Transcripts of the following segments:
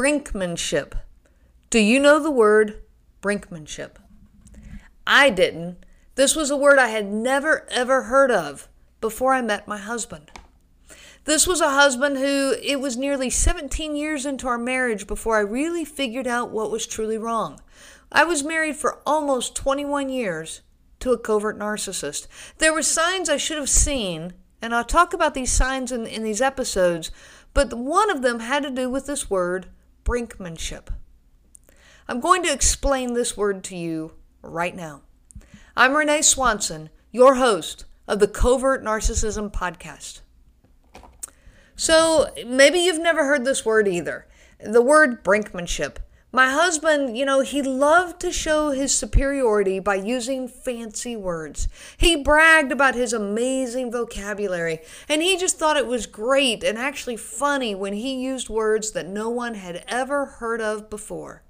Brinkmanship. Do you know the word brinkmanship? I didn't. This was a word I had never ever heard of before I met my husband. This was a husband who it was nearly 17 years into our marriage before I really figured out what was truly wrong. I was married for almost 21 years to a covert narcissist. There were signs I should have seen, and I'll talk about these signs in, in these episodes, but one of them had to do with this word, brinkmanship. I'm going to explain this word to you right now. I'm Renee Swanson, your host of the Covert Narcissism Podcast. So, maybe you've never heard this word either the word brinkmanship. My husband, you know, he loved to show his superiority by using fancy words. He bragged about his amazing vocabulary, and he just thought it was great and actually funny when he used words that no one had ever heard of before.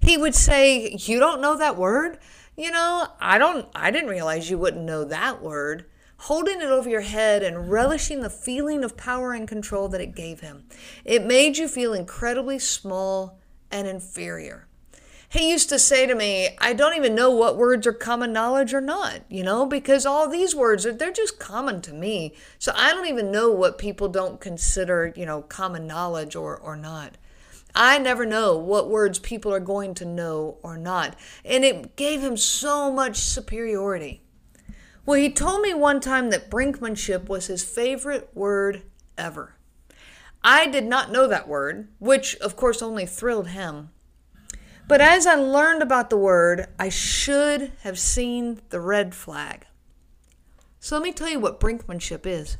He would say, "You don't know that word?" You know, I don't I didn't realize you wouldn't know that word holding it over your head and relishing the feeling of power and control that it gave him. It made you feel incredibly small and inferior. He used to say to me, I don't even know what words are common knowledge or not, you know, because all these words they're just common to me. So I don't even know what people don't consider, you know, common knowledge or or not. I never know what words people are going to know or not. And it gave him so much superiority. Well, he told me one time that brinkmanship was his favorite word ever. I did not know that word, which of course only thrilled him. But as I learned about the word, I should have seen the red flag. So let me tell you what brinkmanship is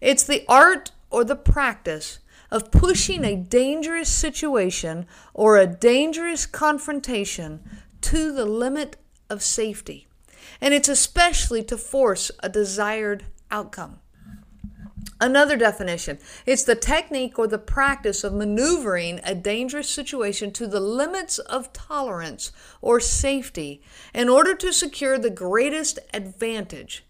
it's the art or the practice of pushing a dangerous situation or a dangerous confrontation to the limit of safety. And it's especially to force a desired outcome. Another definition it's the technique or the practice of maneuvering a dangerous situation to the limits of tolerance or safety in order to secure the greatest advantage.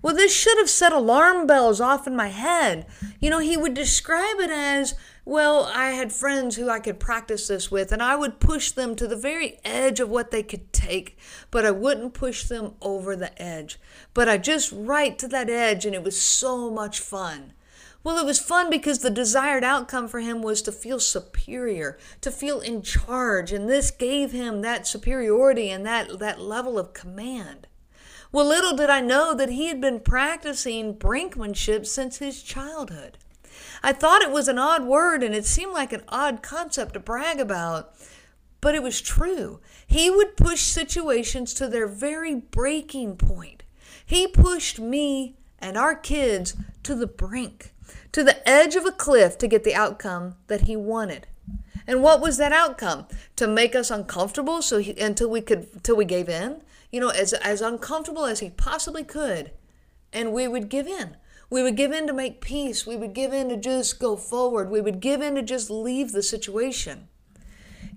Well, this should have set alarm bells off in my head. You know, he would describe it as well, I had friends who I could practice this with, and I would push them to the very edge of what they could take, but I wouldn't push them over the edge. But I just right to that edge, and it was so much fun. Well, it was fun because the desired outcome for him was to feel superior, to feel in charge, and this gave him that superiority and that, that level of command. Well, little did I know that he had been practicing brinkmanship since his childhood. I thought it was an odd word and it seemed like an odd concept to brag about, but it was true. He would push situations to their very breaking point. He pushed me and our kids to the brink, to the edge of a cliff to get the outcome that he wanted. And what was that outcome? To make us uncomfortable so he, until we could until we gave in? You know, as as uncomfortable as he possibly could, and we would give in. We would give in to make peace. We would give in to just go forward. We would give in to just leave the situation.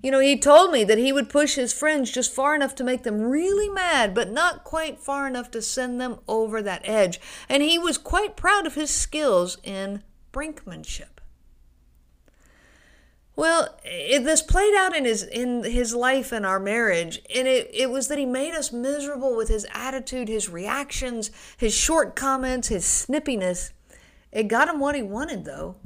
You know, he told me that he would push his friends just far enough to make them really mad, but not quite far enough to send them over that edge. And he was quite proud of his skills in brinkmanship. Well, it, this played out in his in his life and our marriage, and it, it was that he made us miserable with his attitude, his reactions, his short comments, his snippiness. It got him what he wanted, though.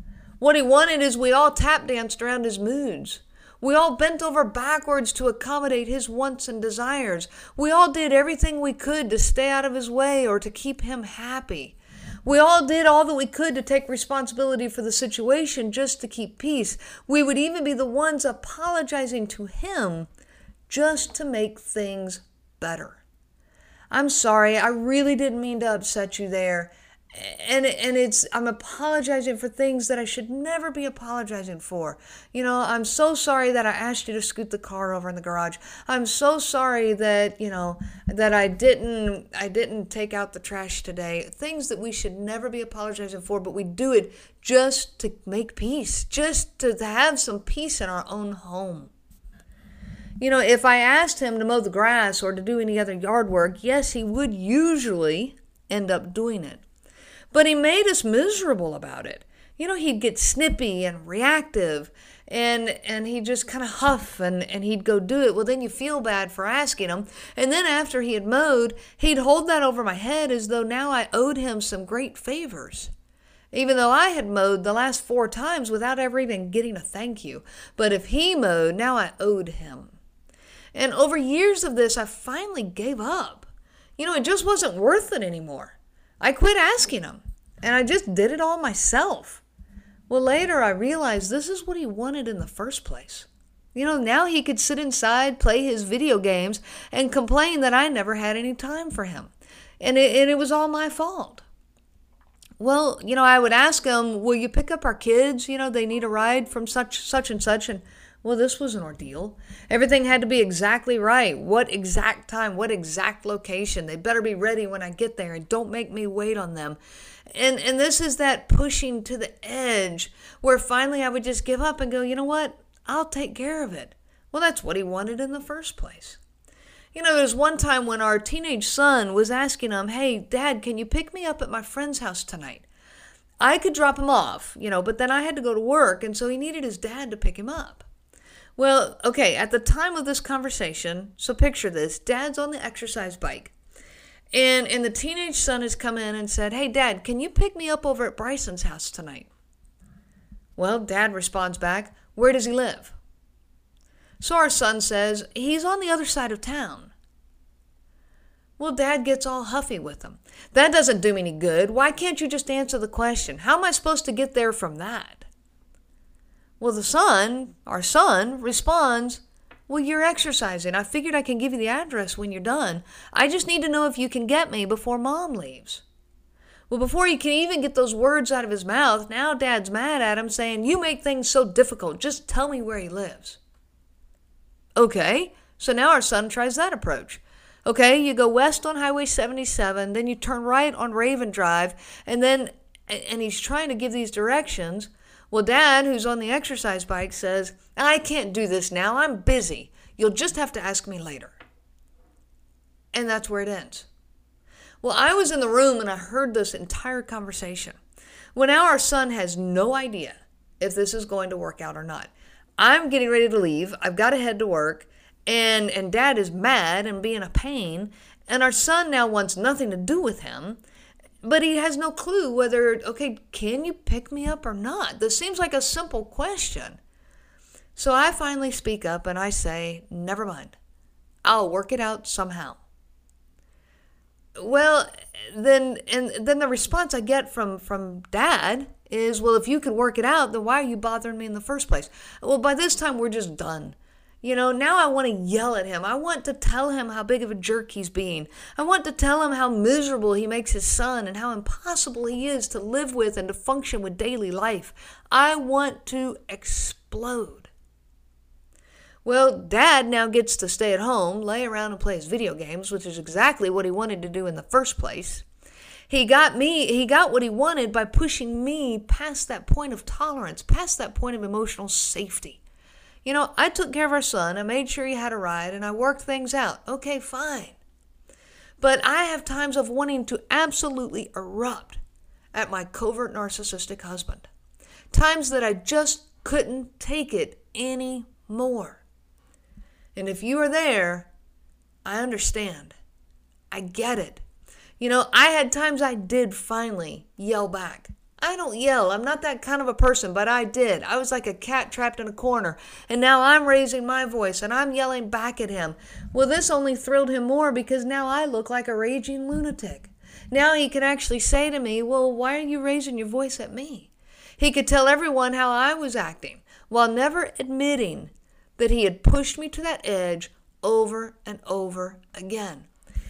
What he wanted is we all tap danced around his moods. We all bent over backwards to accommodate his wants and desires. We all did everything we could to stay out of his way or to keep him happy. We all did all that we could to take responsibility for the situation just to keep peace. We would even be the ones apologizing to him just to make things better. I'm sorry, I really didn't mean to upset you there and and it's I'm apologizing for things that I should never be apologizing for. You know, I'm so sorry that I asked you to scoot the car over in the garage. I'm so sorry that, you know, that I didn't I didn't take out the trash today. Things that we should never be apologizing for, but we do it just to make peace, just to have some peace in our own home. You know, if I asked him to mow the grass or to do any other yard work, yes, he would usually end up doing it. But he made us miserable about it. you know, he'd get snippy and reactive and and he'd just kind of huff and, and he'd go do it. Well, then you feel bad for asking him. And then after he had mowed, he'd hold that over my head as though now I owed him some great favors. Even though I had mowed the last four times without ever even getting a thank you. But if he mowed, now I owed him. And over years of this, I finally gave up. You know, it just wasn't worth it anymore. I quit asking him, and I just did it all myself. Well, later I realized this is what he wanted in the first place. You know, now he could sit inside, play his video games, and complain that I never had any time for him. And it, and it was all my fault. Well, you know, I would ask him, Will you pick up our kids? You know, they need a ride from such, such and such. And well, this was an ordeal. Everything had to be exactly right. What exact time, what exact location. They better be ready when I get there and don't make me wait on them. And and this is that pushing to the edge where finally I would just give up and go, "You know what? I'll take care of it." Well, that's what he wanted in the first place. You know, there's one time when our teenage son was asking him, Hey, dad, can you pick me up at my friend's house tonight? I could drop him off, you know, but then I had to go to work, and so he needed his dad to pick him up. Well, okay, at the time of this conversation, so picture this dad's on the exercise bike. And, and the teenage son has come in and said, Hey, dad, can you pick me up over at Bryson's house tonight? Well, dad responds back, Where does he live? So our son says, He's on the other side of town. Well, dad gets all huffy with him. That doesn't do me any good. Why can't you just answer the question? How am I supposed to get there from that? Well, the son, our son, responds, Well, you're exercising. I figured I can give you the address when you're done. I just need to know if you can get me before mom leaves. Well, before he can even get those words out of his mouth, now dad's mad at him, saying, You make things so difficult. Just tell me where he lives. Okay, so now our son tries that approach. Okay, you go west on Highway 77, then you turn right on Raven Drive, and then, and he's trying to give these directions. Well, Dad, who's on the exercise bike, says, I can't do this now. I'm busy. You'll just have to ask me later. And that's where it ends. Well, I was in the room and I heard this entire conversation. Well, now our son has no idea if this is going to work out or not. I'm getting ready to leave. I've got to head to work. And, and dad is mad and being a pain. And our son now wants nothing to do with him but he has no clue whether, okay, can you pick me up or not? This seems like a simple question. So I finally speak up and I say, never mind. I'll work it out somehow. Well, then and then the response I get from from dad is, well, if you could work it out, then why are you bothering me in the first place? Well, by this time we're just done. You know, now I want to yell at him. I want to tell him how big of a jerk he's being. I want to tell him how miserable he makes his son and how impossible he is to live with and to function with daily life. I want to explode. Well, dad now gets to stay at home, lay around and play his video games, which is exactly what he wanted to do in the first place. He got me, he got what he wanted by pushing me past that point of tolerance, past that point of emotional safety. You know, I took care of our son, I made sure he had a ride, and I worked things out. Okay, fine. But I have times of wanting to absolutely erupt at my covert narcissistic husband. Times that I just couldn't take it anymore. And if you are there, I understand. I get it. You know, I had times I did finally yell back. I don't yell. I'm not that kind of a person, but I did. I was like a cat trapped in a corner. And now I'm raising my voice and I'm yelling back at him. Well, this only thrilled him more because now I look like a raging lunatic. Now he can actually say to me, Well, why are you raising your voice at me? He could tell everyone how I was acting while never admitting that he had pushed me to that edge over and over again.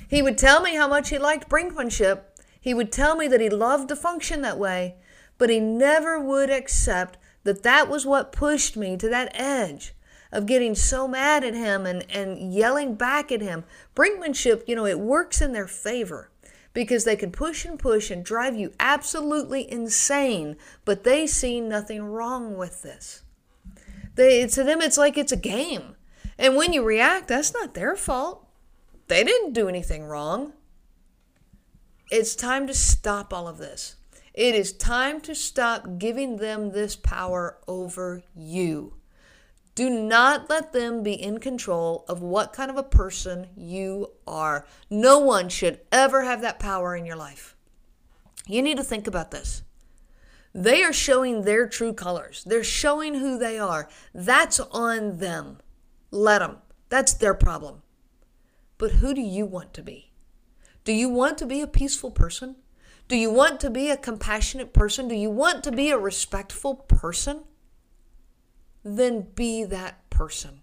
He would tell me how much he liked brinkmanship. He would tell me that he loved to function that way but he never would accept that that was what pushed me to that edge of getting so mad at him and, and yelling back at him. Brinkmanship, you know, it works in their favor because they can push and push and drive you absolutely insane, but they see nothing wrong with this. They, to them, it's like it's a game. And when you react, that's not their fault. They didn't do anything wrong. It's time to stop all of this. It is time to stop giving them this power over you. Do not let them be in control of what kind of a person you are. No one should ever have that power in your life. You need to think about this. They are showing their true colors. They're showing who they are. That's on them. Let them. That's their problem. But who do you want to be? Do you want to be a peaceful person? Do you want to be a compassionate person? Do you want to be a respectful person? Then be that person.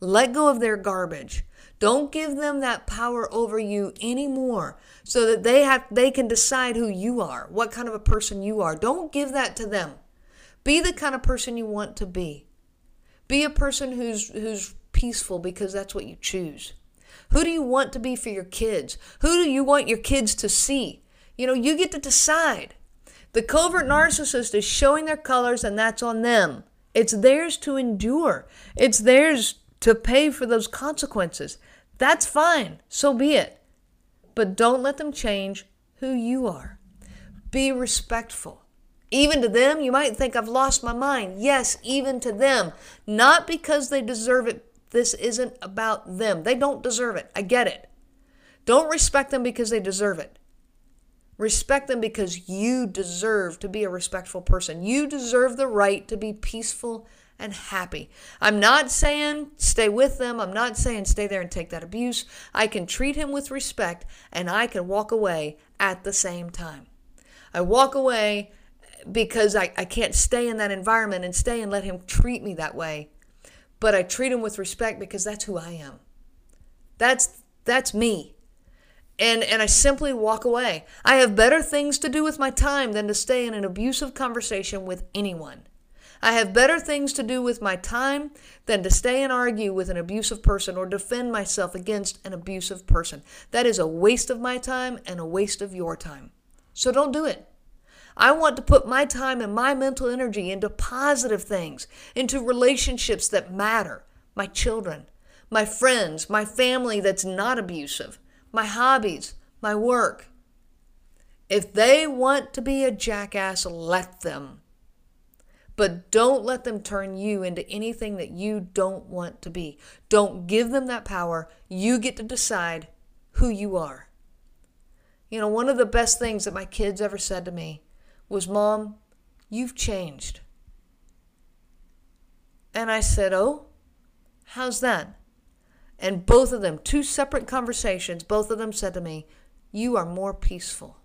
Let go of their garbage. Don't give them that power over you anymore so that they have they can decide who you are, what kind of a person you are. Don't give that to them. Be the kind of person you want to be. Be a person who's who's peaceful because that's what you choose. Who do you want to be for your kids? Who do you want your kids to see? You know, you get to decide. The covert narcissist is showing their colors and that's on them. It's theirs to endure. It's theirs to pay for those consequences. That's fine. So be it. But don't let them change who you are. Be respectful. Even to them, you might think I've lost my mind. Yes, even to them. Not because they deserve it. This isn't about them. They don't deserve it. I get it. Don't respect them because they deserve it. Respect them because you deserve to be a respectful person. You deserve the right to be peaceful and happy. I'm not saying stay with them. I'm not saying stay there and take that abuse. I can treat him with respect and I can walk away at the same time. I walk away because I, I can't stay in that environment and stay and let him treat me that way. But I treat him with respect because that's who I am. That's that's me. And and I simply walk away. I have better things to do with my time than to stay in an abusive conversation with anyone. I have better things to do with my time than to stay and argue with an abusive person or defend myself against an abusive person. That is a waste of my time and a waste of your time. So don't do it. I want to put my time and my mental energy into positive things, into relationships that matter. My children, my friends, my family that's not abusive, my hobbies, my work. If they want to be a jackass, let them. But don't let them turn you into anything that you don't want to be. Don't give them that power. You get to decide who you are. You know, one of the best things that my kids ever said to me was, Mom, you've changed. And I said, Oh, how's that? And both of them, two separate conversations, both of them said to me, You are more peaceful.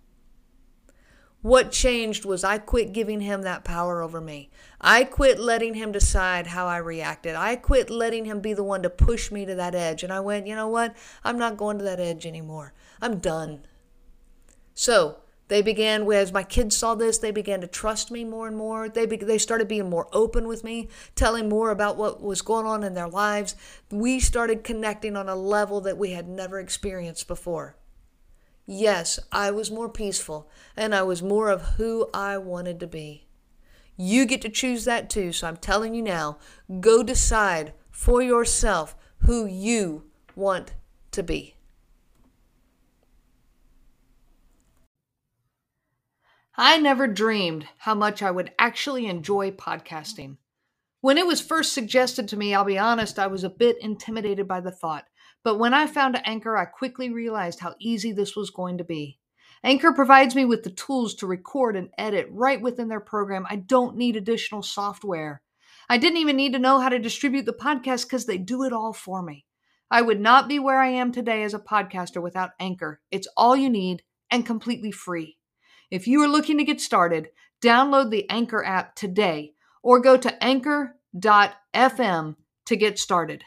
What changed was I quit giving him that power over me. I quit letting him decide how I reacted. I quit letting him be the one to push me to that edge. And I went, you know what? I'm not going to that edge anymore. I'm done. So they began, as my kids saw this, they began to trust me more and more. They, be, they started being more open with me, telling more about what was going on in their lives. We started connecting on a level that we had never experienced before. Yes, I was more peaceful and I was more of who I wanted to be. You get to choose that too, so I'm telling you now go decide for yourself who you want to be. I never dreamed how much I would actually enjoy podcasting. When it was first suggested to me, I'll be honest, I was a bit intimidated by the thought. But when I found Anchor, I quickly realized how easy this was going to be. Anchor provides me with the tools to record and edit right within their program. I don't need additional software. I didn't even need to know how to distribute the podcast because they do it all for me. I would not be where I am today as a podcaster without Anchor. It's all you need and completely free. If you are looking to get started, download the Anchor app today or go to anchor.fm to get started.